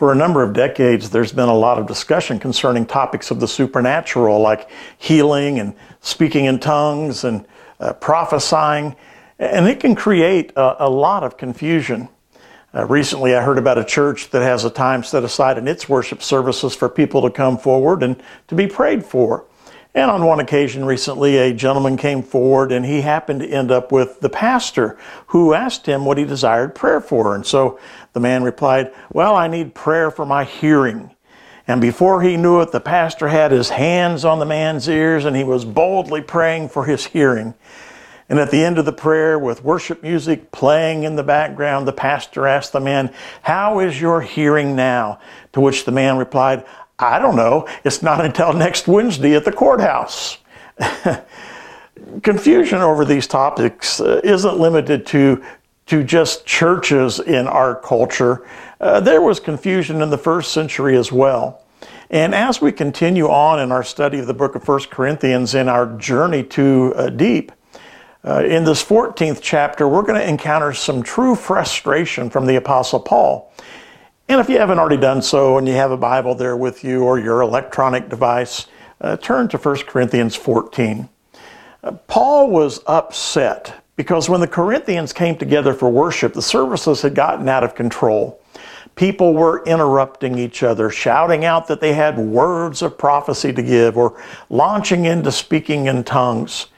For a number of decades, there's been a lot of discussion concerning topics of the supernatural, like healing and speaking in tongues and uh, prophesying, and it can create a, a lot of confusion. Uh, recently, I heard about a church that has a time set aside in its worship services for people to come forward and to be prayed for. And on one occasion recently, a gentleman came forward and he happened to end up with the pastor who asked him what he desired prayer for. And so the man replied, Well, I need prayer for my hearing. And before he knew it, the pastor had his hands on the man's ears and he was boldly praying for his hearing. And at the end of the prayer, with worship music playing in the background, the pastor asked the man, How is your hearing now? To which the man replied, I don't know. It's not until next Wednesday at the courthouse. Confusion over these topics uh, isn't limited to, to just churches in our culture. Uh, there was confusion in the first century as well. And as we continue on in our study of the book of 1 Corinthians in our journey to uh, deep, uh, in this 14th chapter, we're going to encounter some true frustration from the Apostle Paul. And if you haven't already done so and you have a Bible there with you or your electronic device, uh, turn to 1 Corinthians 14. Uh, Paul was upset because when the Corinthians came together for worship, the services had gotten out of control. People were interrupting each other, shouting out that they had words of prophecy to give or launching into speaking in tongues.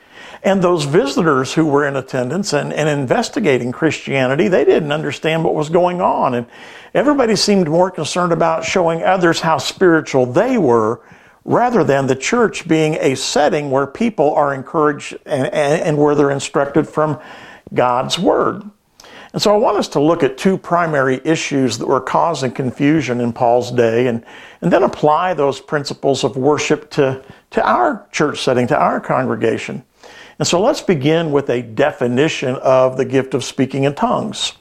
And those visitors who were in attendance and, and investigating Christianity, they didn't understand what was going on. And everybody seemed more concerned about showing others how spiritual they were rather than the church being a setting where people are encouraged and, and, and where they're instructed from God's Word. And so I want us to look at two primary issues that were causing confusion in Paul's day and, and then apply those principles of worship to, to our church setting, to our congregation. And so let's begin with a definition of the gift of speaking in tongues.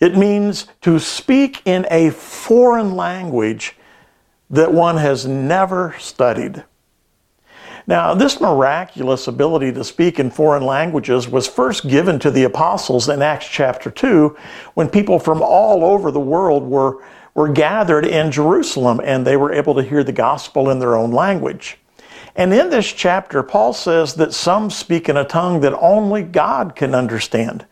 It means to speak in a foreign language that one has never studied. Now, this miraculous ability to speak in foreign languages was first given to the apostles in Acts chapter 2 when people from all over the world were, were gathered in Jerusalem and they were able to hear the gospel in their own language. And in this chapter, Paul says that some speak in a tongue that only God can understand.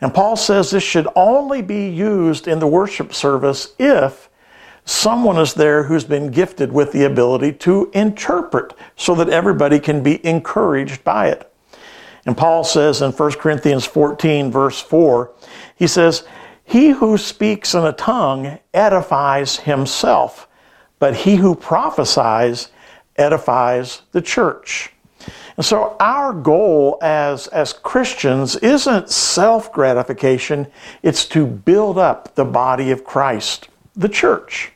And Paul says this should only be used in the worship service if someone is there who's been gifted with the ability to interpret so that everybody can be encouraged by it. And Paul says in 1 Corinthians 14, verse 4, he says, He who speaks in a tongue edifies himself, but he who prophesies edifies the church. And so our goal as, as Christians isn't self gratification, it's to build up the body of Christ, the church.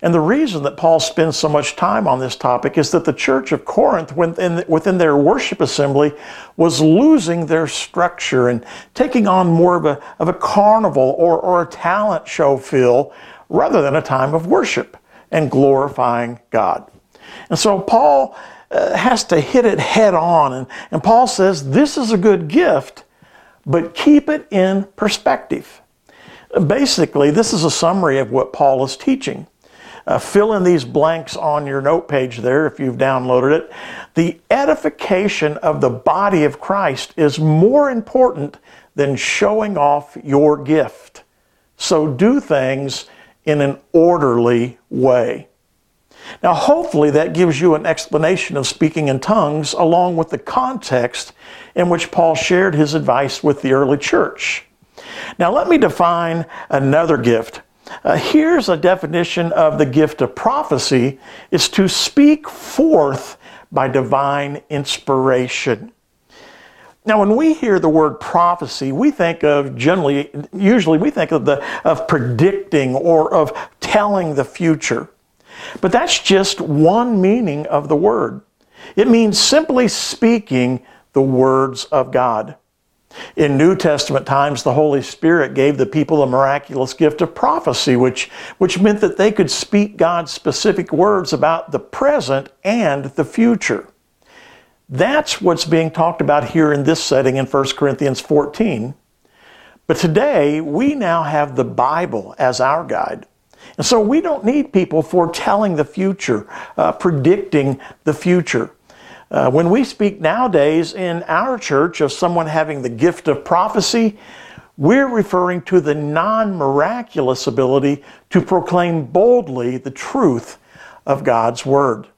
And the reason that Paul spends so much time on this topic is that the church of Corinth, within, within their worship assembly, was losing their structure and taking on more of a, of a carnival or, or a talent show feel rather than a time of worship and glorifying God. And so Paul uh, has to hit it head on. And, and Paul says, This is a good gift, but keep it in perspective. Basically, this is a summary of what Paul is teaching. Uh, fill in these blanks on your note page there if you've downloaded it. The edification of the body of Christ is more important than showing off your gift. So do things in an orderly way. Now, hopefully, that gives you an explanation of speaking in tongues along with the context in which Paul shared his advice with the early church. Now, let me define another gift. Uh, here's a definition of the gift of prophecy is to speak forth by divine inspiration. Now, when we hear the word prophecy, we think of generally, usually, we think of the of predicting or of telling the future. But that's just one meaning of the word. It means simply speaking the words of God. In New Testament times, the Holy Spirit gave the people the miraculous gift of prophecy, which, which meant that they could speak God's specific words about the present and the future. That's what's being talked about here in this setting in 1 Corinthians 14. But today, we now have the Bible as our guide. And so we don't need people foretelling the future, uh, predicting the future. Uh, when we speak nowadays in our church of someone having the gift of prophecy, we're referring to the non miraculous ability to proclaim boldly the truth of God's Word.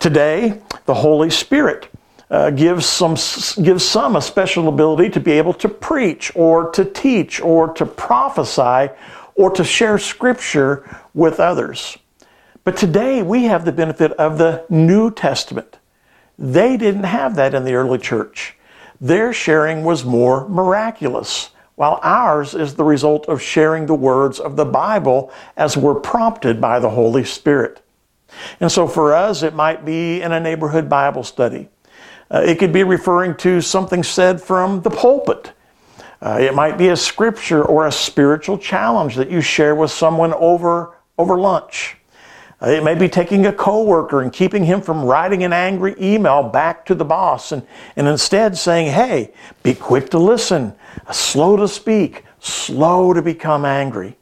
Today, the Holy Spirit uh, gives, some, gives some a special ability to be able to preach or to teach or to prophesy or to share Scripture with others. But today we have the benefit of the New Testament. They didn't have that in the early church. Their sharing was more miraculous, while ours is the result of sharing the words of the Bible as we're prompted by the Holy Spirit. And so for us, it might be in a neighborhood Bible study. Uh, it could be referring to something said from the pulpit. Uh, it might be a scripture or a spiritual challenge that you share with someone over, over lunch. Uh, it may be taking a coworker and keeping him from writing an angry email back to the boss and, and instead saying, hey, be quick to listen, slow to speak, slow to become angry.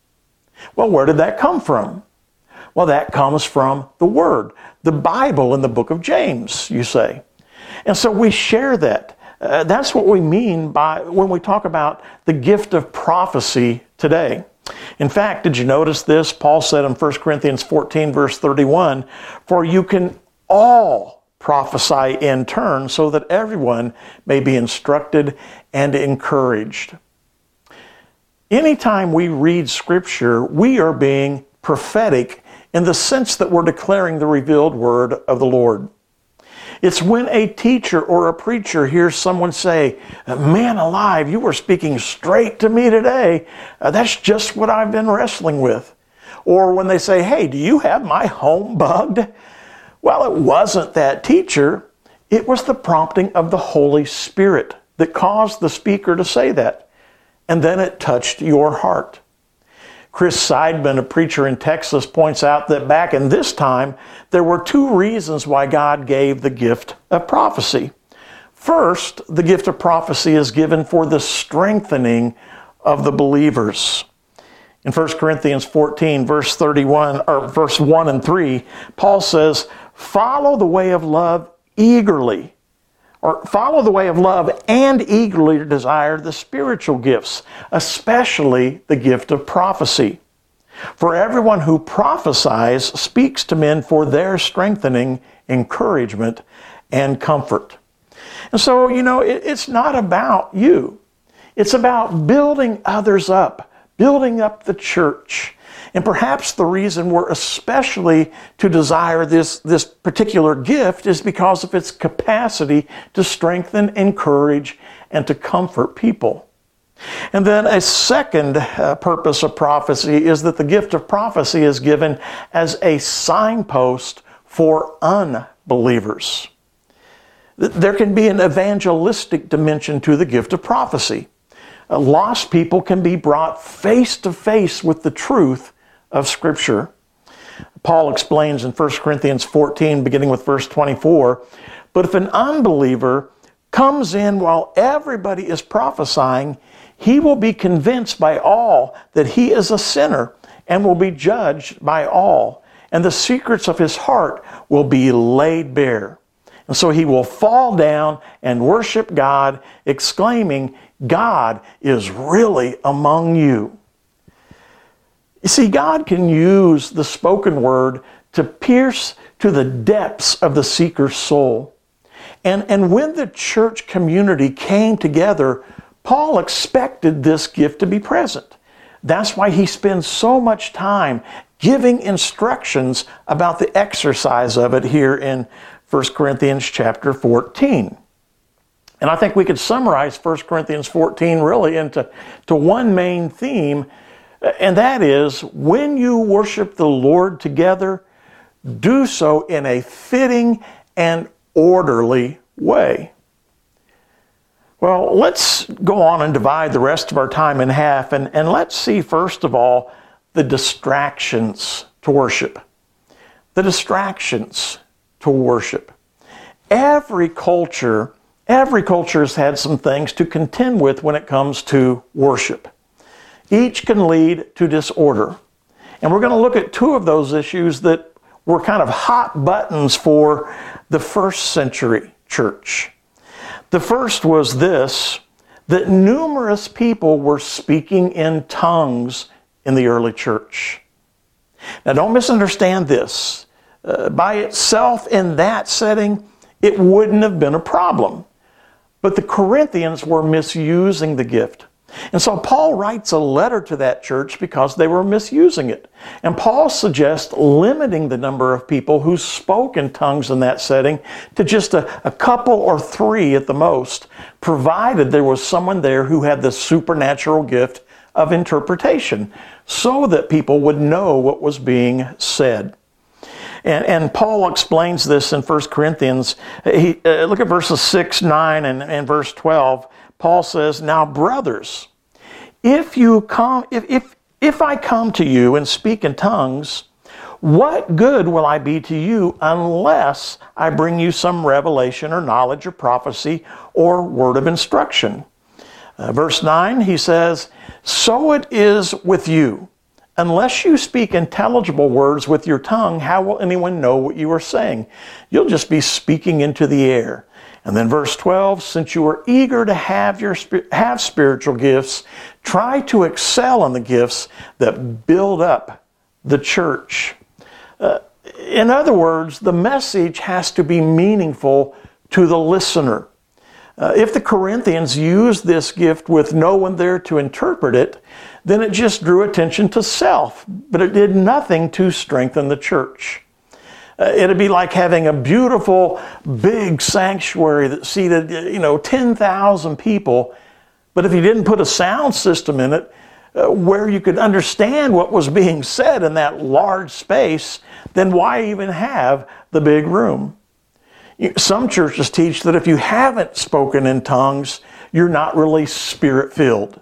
Well, where did that come from? Well, that comes from the Word, the Bible in the book of James, you say. And so we share that. Uh, that's what we mean by when we talk about the gift of prophecy today. In fact, did you notice this? Paul said in 1 Corinthians 14, verse 31, For you can all prophesy in turn so that everyone may be instructed and encouraged. Anytime we read Scripture, we are being prophetic in the sense that we're declaring the revealed word of the Lord. It's when a teacher or a preacher hears someone say, Man alive, you were speaking straight to me today. Uh, that's just what I've been wrestling with. Or when they say, Hey, do you have my home bugged? Well, it wasn't that teacher, it was the prompting of the Holy Spirit that caused the speaker to say that. And then it touched your heart. Chris Seidman, a preacher in Texas, points out that back in this time, there were two reasons why God gave the gift of prophecy. First, the gift of prophecy is given for the strengthening of the believers. In 1 Corinthians 14, verse 31, or verse 1 and 3, Paul says, Follow the way of love eagerly or follow the way of love and eagerly desire the spiritual gifts, especially the gift of prophecy. For everyone who prophesies speaks to men for their strengthening, encouragement, and comfort. And so, you know, it, it's not about you. It's about building others up, building up the church. And perhaps the reason we're especially to desire this, this particular gift is because of its capacity to strengthen, encourage, and to comfort people. And then a second uh, purpose of prophecy is that the gift of prophecy is given as a signpost for unbelievers. There can be an evangelistic dimension to the gift of prophecy. Lost people can be brought face to face with the truth of Scripture. Paul explains in 1 Corinthians 14, beginning with verse 24 But if an unbeliever comes in while everybody is prophesying, he will be convinced by all that he is a sinner and will be judged by all, and the secrets of his heart will be laid bare. And so he will fall down and worship God, exclaiming, God is really among you. You see, God can use the spoken word to pierce to the depths of the seeker's soul. And, and when the church community came together, Paul expected this gift to be present. That's why he spends so much time giving instructions about the exercise of it here in 1 Corinthians chapter 14. And I think we could summarize 1 Corinthians 14 really into to one main theme and that is when you worship the Lord together, do so in a fitting and orderly way. Well, let's go on and divide the rest of our time in half, and, and let's see, first of all, the distractions to worship. The distractions to worship. Every culture, every culture has had some things to contend with when it comes to worship. Each can lead to disorder. And we're going to look at two of those issues that were kind of hot buttons for the first century church. The first was this that numerous people were speaking in tongues in the early church. Now, don't misunderstand this. Uh, by itself, in that setting, it wouldn't have been a problem. But the Corinthians were misusing the gift. And so Paul writes a letter to that church because they were misusing it. And Paul suggests limiting the number of people who spoke in tongues in that setting to just a, a, couple or three at the most, provided there was someone there who had the supernatural gift of interpretation so that people would know what was being said. And, and Paul explains this in 1 Corinthians. He, uh, look at verses 6, 9, and, and verse 12. Paul says, Now, brothers, if you come, if, if, if I come to you and speak in tongues, what good will I be to you unless I bring you some revelation or knowledge or prophecy or word of instruction? Uh, verse 9, he says, So it is with you. Unless you speak intelligible words with your tongue, how will anyone know what you are saying? You'll just be speaking into the air. And then verse 12, since you are eager to have your have spiritual gifts, try to excel in the gifts that build up the church. Uh, in other words, the message has to be meaningful to the listener. Uh, if the Corinthians used this gift with no one there to interpret it, then it just drew attention to self, but it did nothing to strengthen the church. Uh, it'd be like having a beautiful, big sanctuary that seated, you know, 10,000 people. But if you didn't put a sound system in it uh, where you could understand what was being said in that large space, then why even have the big room? Some churches teach that if you haven't spoken in tongues, you're not really spirit filled.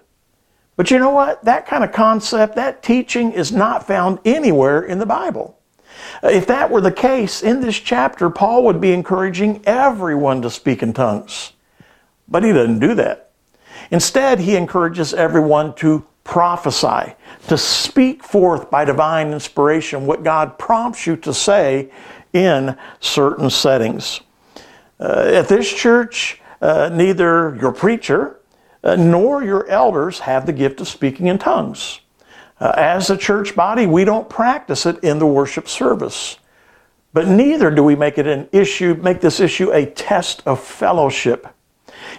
But you know what? That kind of concept, that teaching is not found anywhere in the Bible. If that were the case, in this chapter, Paul would be encouraging everyone to speak in tongues. But he doesn't do that. Instead, he encourages everyone to prophesy, to speak forth by divine inspiration what God prompts you to say in certain settings. Uh, at this church, uh, neither your preacher uh, nor your elders have the gift of speaking in tongues. Uh, as a church body, we don't practice it in the worship service. But neither do we make it an issue, make this issue a test of fellowship.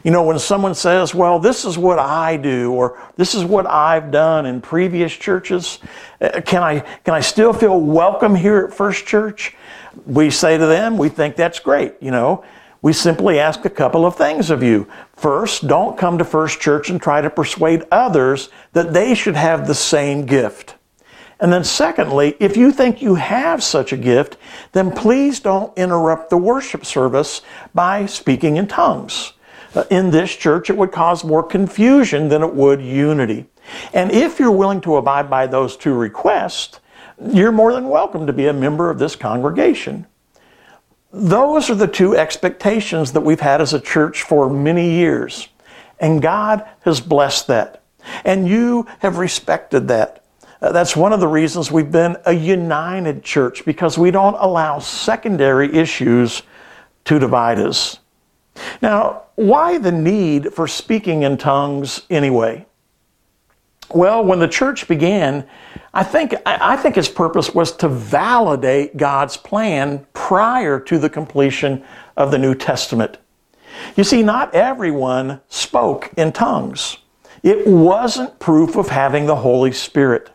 You know, when someone says, well, this is what I do, or this is what I've done in previous churches, uh, can I, can I still feel welcome here at First Church? We say to them, we think that's great, you know. We simply ask a couple of things of you. First, don't come to First Church and try to persuade others that they should have the same gift. And then, secondly, if you think you have such a gift, then please don't interrupt the worship service by speaking in tongues. Uh, in this church, it would cause more confusion than it would unity. And if you're willing to abide by those two requests, you're more than welcome to be a member of this congregation. Those are the two expectations that we've had as a church for many years. And God has blessed that. And you have respected that. Uh, that's one of the reasons we've been a united church because we don't allow secondary issues to divide us. Now, why the need for speaking in tongues anyway? Well, when the church began, I think, I think its purpose was to validate God's plan prior to the completion of the New Testament. You see, not everyone spoke in tongues. It wasn't proof of having the Holy Spirit.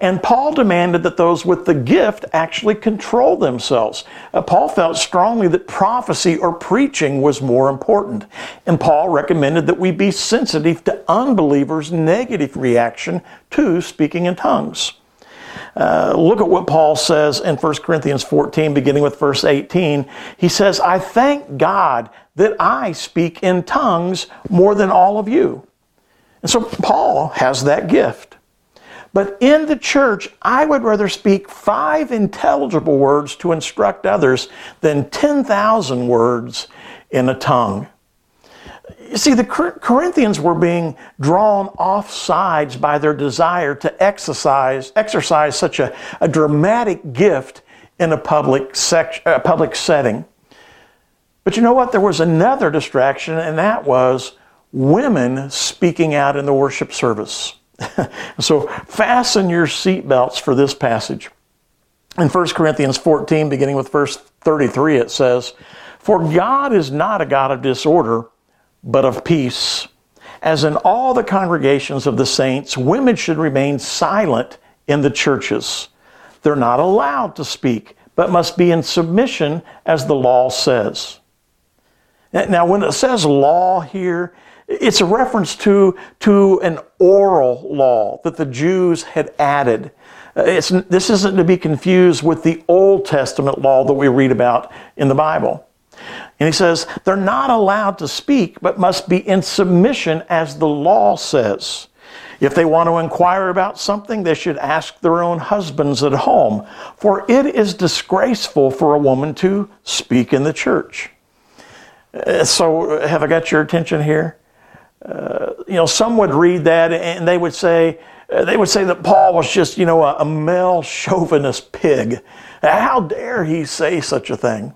And Paul demanded that those with the gift actually control themselves. Uh, Paul felt strongly that prophecy or preaching was more important. And Paul recommended that we be sensitive to unbelievers' negative reaction to speaking in tongues. Uh, look at what Paul says in 1 Corinthians 14, beginning with verse 18. He says, I thank God that I speak in tongues more than all of you. And so Paul has that gift. But in the church, I would rather speak five intelligible words to instruct others than 10,000 words in a tongue. You see, the Corinthians were being drawn off sides by their desire to exercise, exercise such a, a dramatic gift in a public, sec, public setting. But you know what? There was another distraction, and that was women speaking out in the worship service. so fasten your seatbelts for this passage. In 1 Corinthians 14, beginning with verse 33, it says, For God is not a God of disorder, but of peace. As in all the congregations of the saints, women should remain silent in the churches. They're not allowed to speak, but must be in submission as the law says. Now, when it says law here, it's a reference to, to an oral law that the Jews had added. Uh, it's, this isn't to be confused with the Old Testament law that we read about in the Bible. And he says, they're not allowed to speak, but must be in submission as the law says. If they want to inquire about something, they should ask their own husbands at home, for it is disgraceful for a woman to speak in the church. Uh, so, have I got your attention here? Uh, you know, some would read that and they would say, uh, they would say that Paul was just, you know, a, a male chauvinist pig. How dare he say such a thing?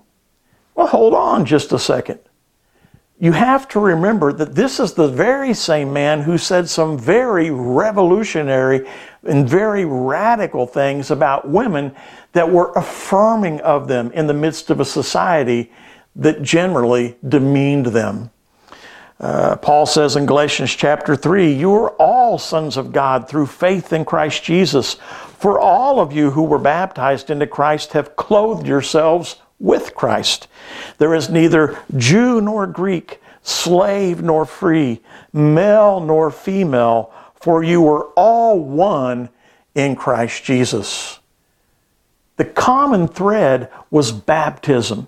Well, hold on just a second. You have to remember that this is the very same man who said some very revolutionary and very radical things about women that were affirming of them in the midst of a society that generally demeaned them. Uh, Paul says in Galatians chapter 3, You are all sons of God through faith in Christ Jesus. For all of you who were baptized into Christ have clothed yourselves with Christ. There is neither Jew nor Greek, slave nor free, male nor female, for you are all one in Christ Jesus. The common thread was baptism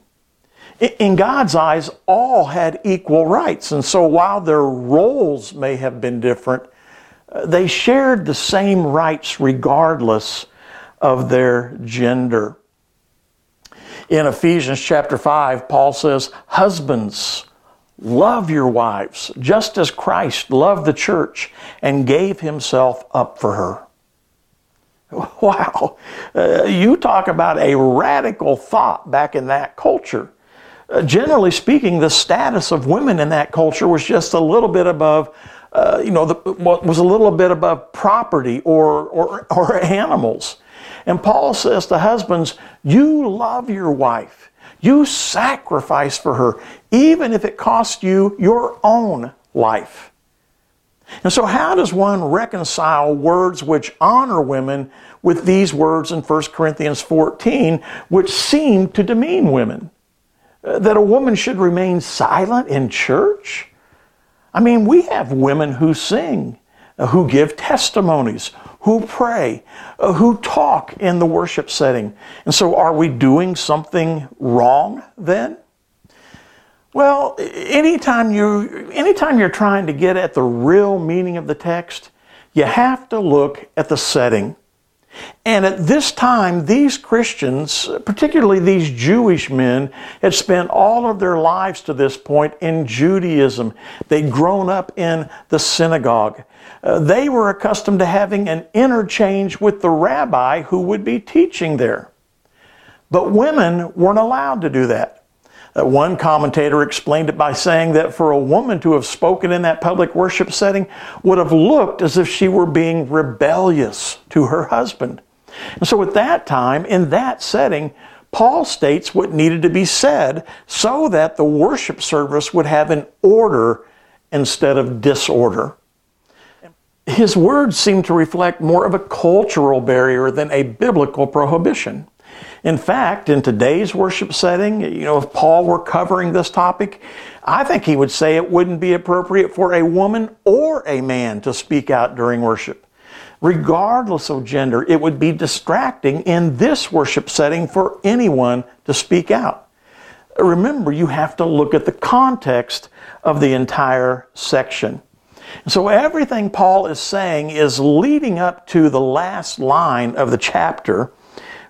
in God's eyes, all had equal rights. And so while their roles may have been different, uh, they shared the same rights regardless of their gender. In Ephesians chapter 5, Paul says, Husbands, love your wives, just as Christ loved the church and gave himself up for her. Wow. Uh, you talk about a radical thought back in that culture. Uh, generally speaking, the status of women in that culture was just a little bit above, uh, you know, what was a little bit above property or, or, or animals. And Paul says to husbands, You love your wife. You sacrifice for her, even if it costs you your own life. And so, how does one reconcile words which honor women with these words in 1 Corinthians 14, which seem to demean women? That a woman should remain silent in church? I mean, we have women who sing, uh, who give testimonies, who pray, uh, who talk in the worship setting. And so, are we doing something wrong then? Well, anytime you anytime you're trying to get at the real meaning of the text, you have to look at the setting. And at this time, these Christians, particularly these Jewish men, had spent all of their lives to this point in Judaism. They'd grown up in the synagogue. Uh, they were accustomed to having an interchange with the rabbi who would be teaching there. But women weren't allowed to do that. Uh, one commentator explained it by saying that for a woman to have spoken in that public worship setting would have looked as if she were being rebellious to her husband. And so at that time, in that setting, Paul states what needed to be said so that the worship service would have an order instead of disorder. His words seem to reflect more of a cultural barrier than a biblical prohibition. In fact, in today's worship setting, you know, if Paul were covering this topic, I think he would say it wouldn't be appropriate for a woman or a man to speak out during worship. Regardless of gender, it would be distracting in this worship setting for anyone to speak out. Remember, you have to look at the context of the entire section. So everything Paul is saying is leading up to the last line of the chapter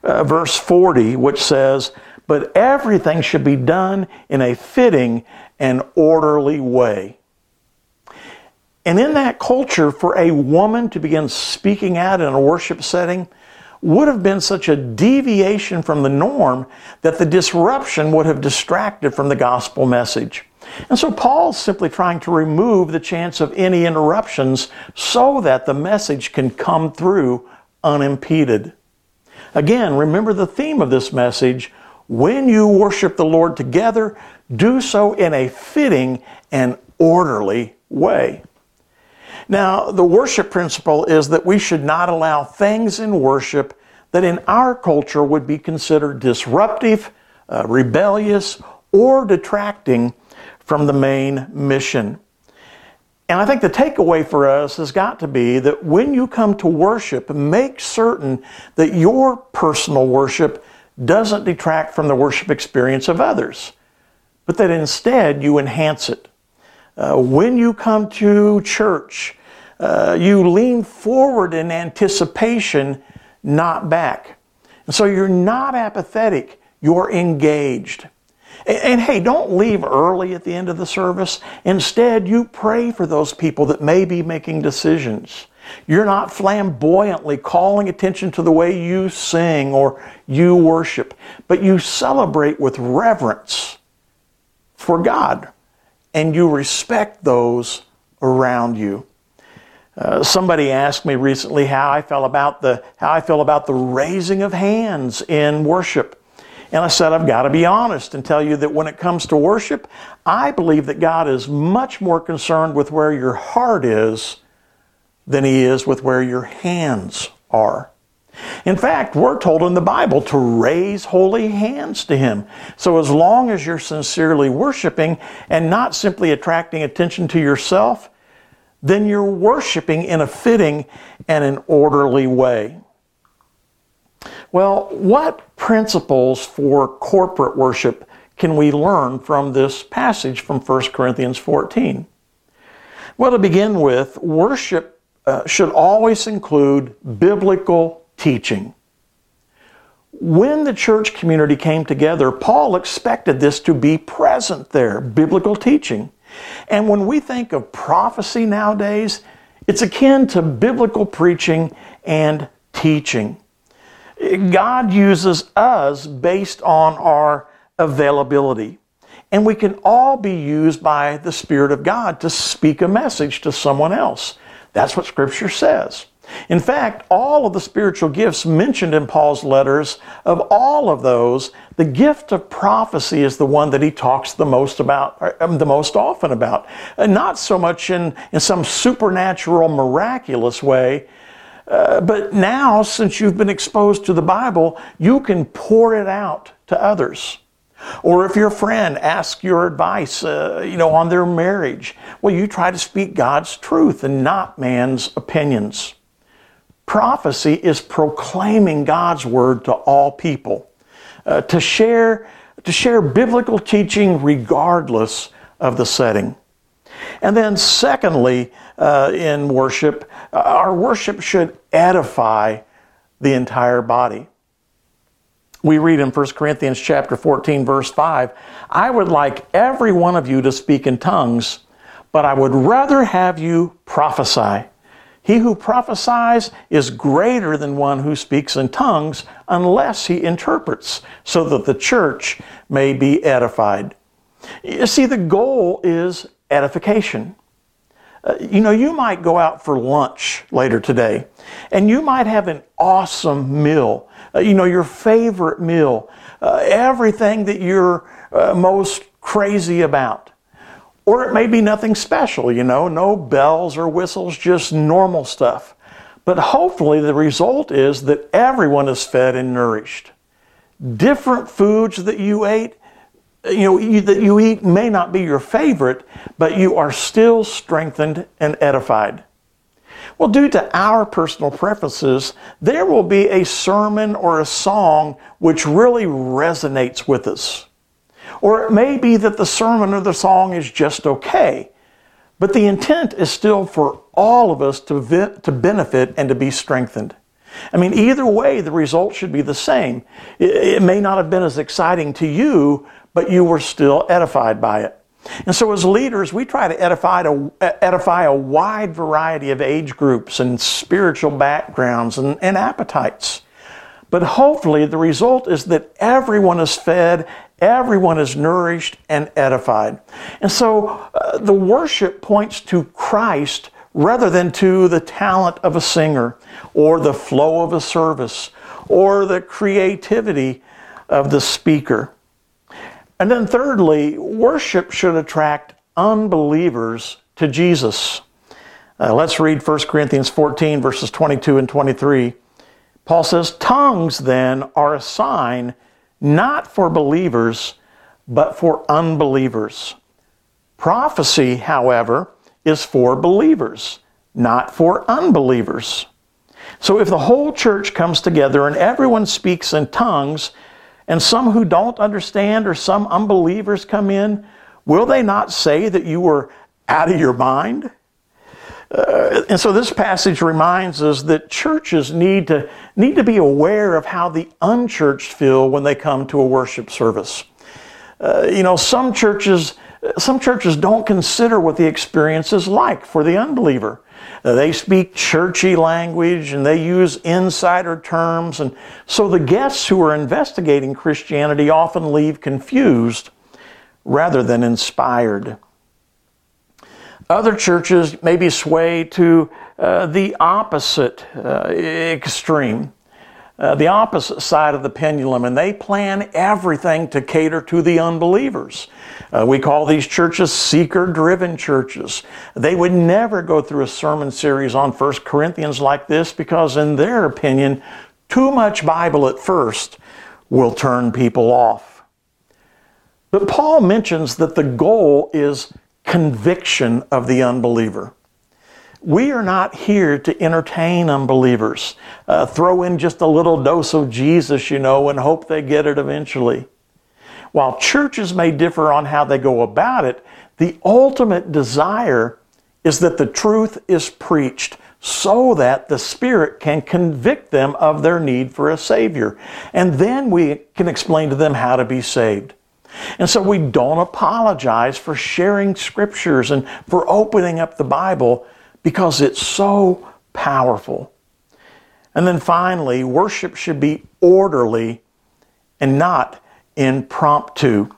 uh, verse 40, which says, But everything should be done in a fitting and orderly way. And in that culture, for a woman to begin speaking out in a worship setting would have been such a deviation from the norm that the disruption would have distracted from the gospel message. And so Paul's simply trying to remove the chance of any interruptions so that the message can come through unimpeded. Again, remember the theme of this message. When you worship the Lord together, do so in a fitting and orderly way. Now, the worship principle is that we should not allow things in worship that in our culture would be considered disruptive, uh, rebellious, or detracting from the main mission. And I think the takeaway for us has got to be that when you come to worship, make certain that your personal worship doesn't detract from the worship experience of others, but that instead you enhance it. Uh, when you come to church, uh, you lean forward in anticipation, not back. And so you're not apathetic, you're engaged. And, and, hey, don't leave early at the end of the service. Instead, you pray for those people that may be making decisions. You're not flamboyantly calling attention to the way you sing or you worship, but you celebrate with reverence for God and you respect those around you. Uh, somebody asked me recently how I felt about the how I feel about the raising of hands in worship. And I said, I've got to be honest and tell you that when it comes to worship, I believe that God is much more concerned with where your heart is than He is with where your hands are. In fact, we're told in the Bible to raise holy hands to Him. So as long as you're sincerely worshiping and not simply attracting attention to yourself, then you're worshiping in a fitting and an orderly way. Well, what principles for corporate worship can we learn from this passage from 1 Corinthians 14? Well, to begin with, worship uh, should always include biblical teaching. When the church community came together, Paul expected this to be present there, biblical teaching. And when we think of prophecy nowadays, it's akin to biblical preaching and teaching. God uses us based on our availability. And we can all be used by the Spirit of God to speak a message to someone else. That's what Scripture says. In fact, all of the spiritual gifts mentioned in Paul's letters, of all of those, the gift of prophecy is the one that he talks the most about, um, the most often about. And not so much in, in some supernatural, miraculous way, uh, but now, since you've been exposed to the Bible, you can pour it out to others. Or if your friend asks your advice, uh, you know, on their marriage, well, you try to speak God's truth and not man's opinions. Prophecy is proclaiming God's word to all people, uh, to share to share biblical teaching regardless of the setting. And then, secondly, uh, in worship, uh, our worship should edify the entire body. We read in 1 Corinthians chapter 14 verse 5, I would like every one of you to speak in tongues, but I would rather have you prophesy. He who prophesies is greater than one who speaks in tongues unless he interprets, so that the church may be edified. You see, the goal is edification. Uh, you know, you might go out for lunch later today and you might have an awesome meal. Uh, you know, your favorite meal, uh, everything that you're uh, most crazy about. Or it may be nothing special, you know, no bells or whistles, just normal stuff. But hopefully the result is that everyone is fed and nourished. Different foods that you ate you know, you, that you eat may not be your favorite, but you are still strengthened and edified. Well, due to our personal preferences, there will be a sermon or a song which really resonates with us. Or it may be that the sermon or the song is just okay, but the intent is still for all of us to, vi- to benefit and to be strengthened. I mean, either way, the result should be the same. It, it may not have been as exciting to you, but you were still edified by it. And so, as leaders, we try to edify, to edify a wide variety of age groups and spiritual backgrounds and, and appetites. But hopefully, the result is that everyone is fed, everyone is nourished and edified. And so, uh, the worship points to Christ rather than to the talent of a singer or the flow of a service or the creativity of the speaker. And then, thirdly, worship should attract unbelievers to Jesus. Uh, let's read 1 Corinthians 14, verses 22 and 23. Paul says, Tongues then are a sign not for believers, but for unbelievers. Prophecy, however, is for believers, not for unbelievers. So if the whole church comes together and everyone speaks in tongues, and some who don't understand or some unbelievers come in, will they not say that you were out of your mind? Uh, and so this passage reminds us that churches need to, need to be aware of how the unchurched feel when they come to a worship service. Uh, you know, some churches, some churches don't consider what the experience is like for the unbeliever. Uh, they speak churchy language and they use insider terms. And so the guests who are investigating Christianity often leave confused rather than inspired. Other churches maybe sway to uh, the opposite uh, extreme, uh, the opposite side of the pendulum, and they plan everything to cater to the unbelievers. Uh, we call these churches seeker driven churches. They would never go through a sermon series on 1 Corinthians like this because, in their opinion, too much Bible at first will turn people off. But Paul mentions that the goal is conviction of the unbeliever. We are not here to entertain unbelievers, uh, throw in just a little dose of Jesus, you know, and hope they get it eventually. While churches may differ on how they go about it, the ultimate desire is that the truth is preached so that the Spirit can convict them of their need for a Savior. And then we can explain to them how to be saved. And so we don't apologize for sharing scriptures and for opening up the Bible because it's so powerful. And then finally, worship should be orderly and not impromptu.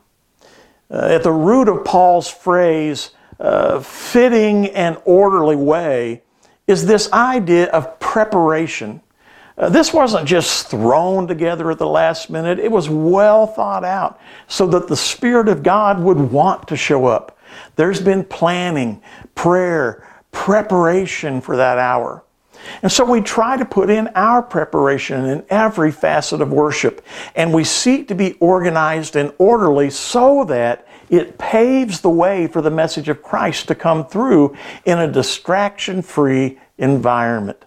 Uh, at the root of Paul's phrase, uh, fitting and orderly way, is this idea of preparation. Uh, this wasn't just thrown together at the last minute, it was well thought out so that the Spirit of God would want to show up. There's been planning, prayer, preparation for that hour. And so we try to put in our preparation in every facet of worship, and we seek to be organized and orderly so that it paves the way for the message of Christ to come through in a distraction free environment.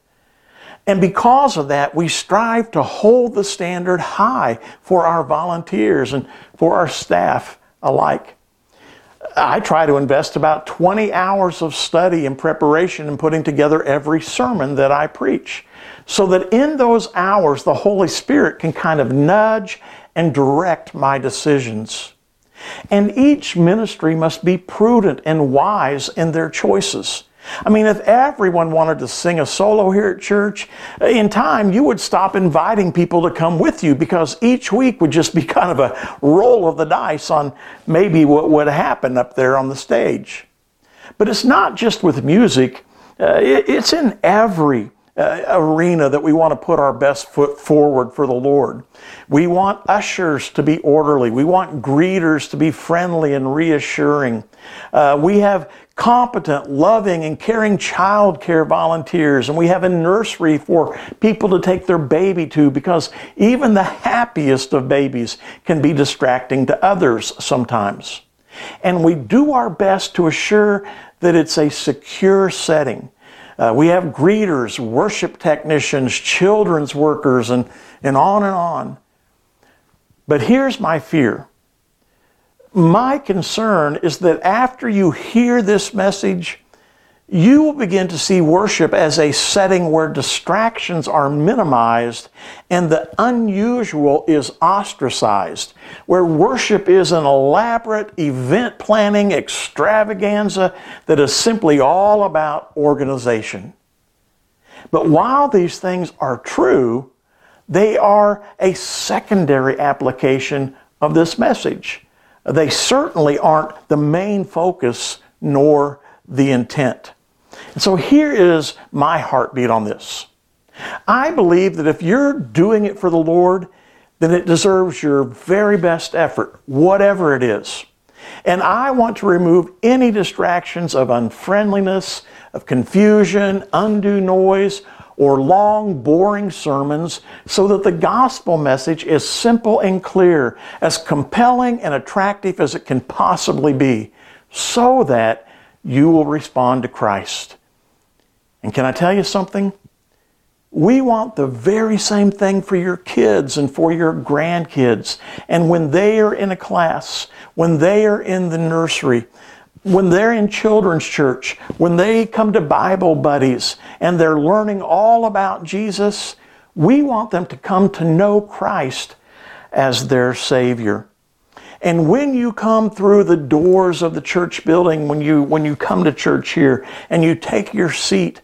And because of that, we strive to hold the standard high for our volunteers and for our staff alike. I try to invest about 20 hours of study and preparation in putting together every sermon that I preach so that in those hours the Holy Spirit can kind of nudge and direct my decisions. And each ministry must be prudent and wise in their choices. I mean, if everyone wanted to sing a solo here at church, in time you would stop inviting people to come with you because each week would just be kind of a roll of the dice on maybe what would happen up there on the stage. But it's not just with music, uh, it's in every uh, arena that we want to put our best foot forward for the Lord. We want ushers to be orderly. We want greeters to be friendly and reassuring. Uh, we have competent, loving, and caring child care volunteers, and we have a nursery for people to take their baby to because even the happiest of babies can be distracting to others sometimes. And we do our best to assure that it's a secure setting uh, we have greeters, worship technicians, children's workers, and, and on and on. But here's my fear. My concern is that after you hear this message, you will begin to see worship as a setting where distractions are minimized and the unusual is ostracized, where worship is an elaborate event planning extravaganza that is simply all about organization. But while these things are true, they are a secondary application of this message. They certainly aren't the main focus nor the intent. And so here is my heartbeat on this. I believe that if you're doing it for the Lord, then it deserves your very best effort, whatever it is. And I want to remove any distractions of unfriendliness, of confusion, undue noise, or long, boring sermons so that the gospel message is simple and clear, as compelling and attractive as it can possibly be, so that you will respond to Christ. And can I tell you something? We want the very same thing for your kids and for your grandkids. And when they are in a class, when they are in the nursery, when they're in children's church, when they come to Bible buddies and they're learning all about Jesus, we want them to come to know Christ as their Savior. And when you come through the doors of the church building, when you, when you come to church here and you take your seat,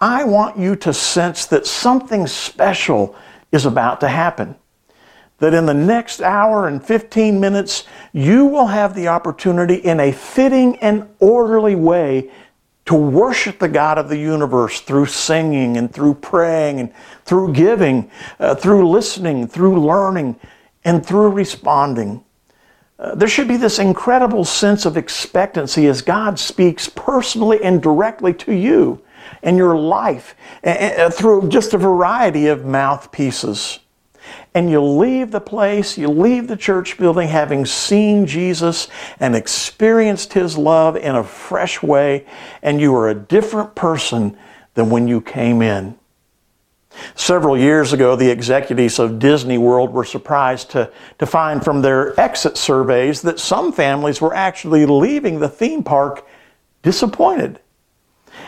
I want you to sense that something special is about to happen. That in the next hour and 15 minutes, you will have the opportunity in a fitting and orderly way to worship the God of the universe through singing and through praying and through giving, uh, through listening, through learning, and through responding. Uh, there should be this incredible sense of expectancy as God speaks personally and directly to you and your life through just a variety of mouthpieces. And you leave the place, you leave the church building having seen Jesus and experienced His love in a fresh way, and you are a different person than when you came in. Several years ago, the executives of Disney World were surprised to, to find from their exit surveys that some families were actually leaving the theme park disappointed.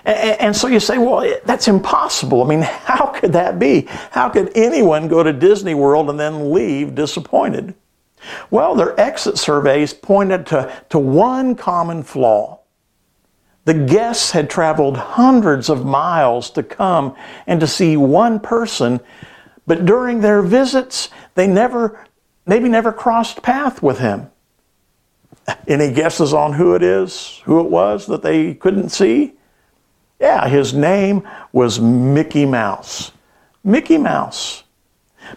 And, so you say, well, that's impossible. I mean, how could that be? How could anyone go to Disney World and then leave disappointed? Well, their exit surveys pointed to, to one common flaw. The guests had traveled hundreds of miles to come and to see one person, but during their visits, they never, maybe never crossed path with him. Any guesses on who it is, who it was that they couldn't see? Yeah, his name was Mickey Mouse. Mickey Mouse.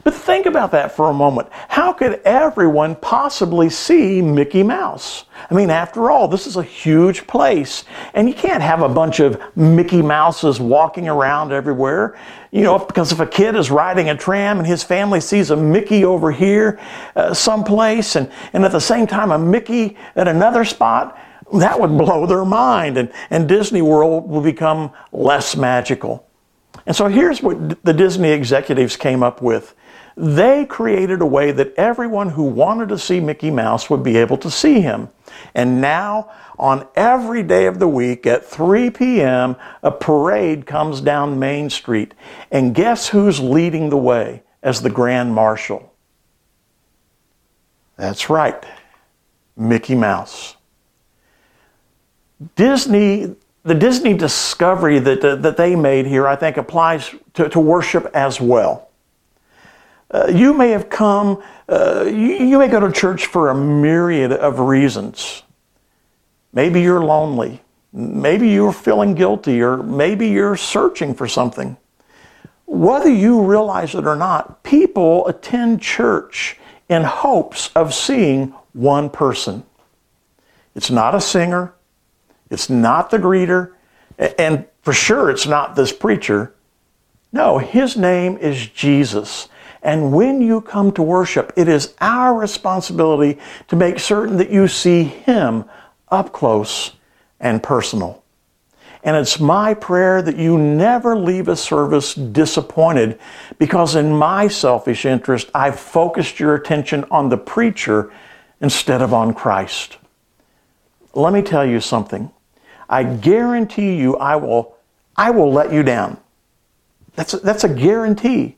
But think about that for a moment. How could everyone possibly see Mickey Mouse? I mean, after all, this is a huge place, and you can't have a bunch of Mickey Mouses walking around everywhere. You know, because if a kid is riding a tram and his family sees a Mickey over here uh, someplace, and, and at the same time a Mickey at another spot, that would blow their mind, and, and Disney World will become less magical. And so here's what the Disney executives came up with they created a way that everyone who wanted to see Mickey Mouse would be able to see him. And now, on every day of the week at 3 p.m., a parade comes down Main Street. And guess who's leading the way as the Grand Marshal? That's right, Mickey Mouse. Disney, the Disney discovery that, that they made here, I think, applies to, to worship as well. Uh, you may have come, uh, you, you may go to church for a myriad of reasons. Maybe you're lonely. Maybe you're feeling guilty, or maybe you're searching for something. Whether you realize it or not, people attend church in hopes of seeing one person. It's not a singer, it's not the greeter, and for sure it's not this preacher. No, his name is Jesus. And when you come to worship, it is our responsibility to make certain that you see Him up close and personal. And it's my prayer that you never leave a service disappointed because, in my selfish interest, I've focused your attention on the preacher instead of on Christ. Let me tell you something. I guarantee you I will, I will let you down. That's a, that's a guarantee.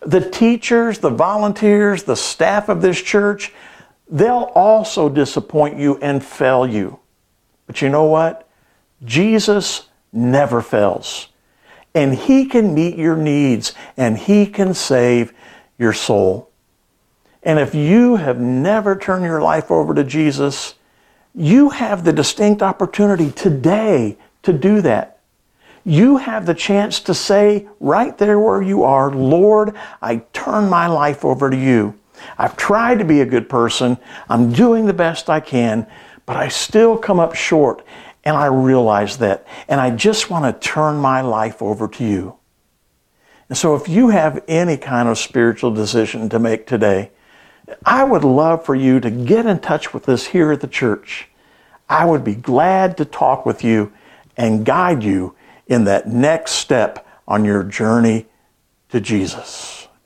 The teachers, the volunteers, the staff of this church, they'll also disappoint you and fail you. But you know what? Jesus never fails. And He can meet your needs and He can save your soul. And if you have never turned your life over to Jesus, you have the distinct opportunity today to do that. You have the chance to say right there where you are, Lord, I turn my life over to you. I've tried to be a good person. I'm doing the best I can, but I still come up short. And I realize that. And I just want to turn my life over to you. And so if you have any kind of spiritual decision to make today, I would love for you to get in touch with us here at the church. I would be glad to talk with you and guide you in that next step on your journey to Jesus.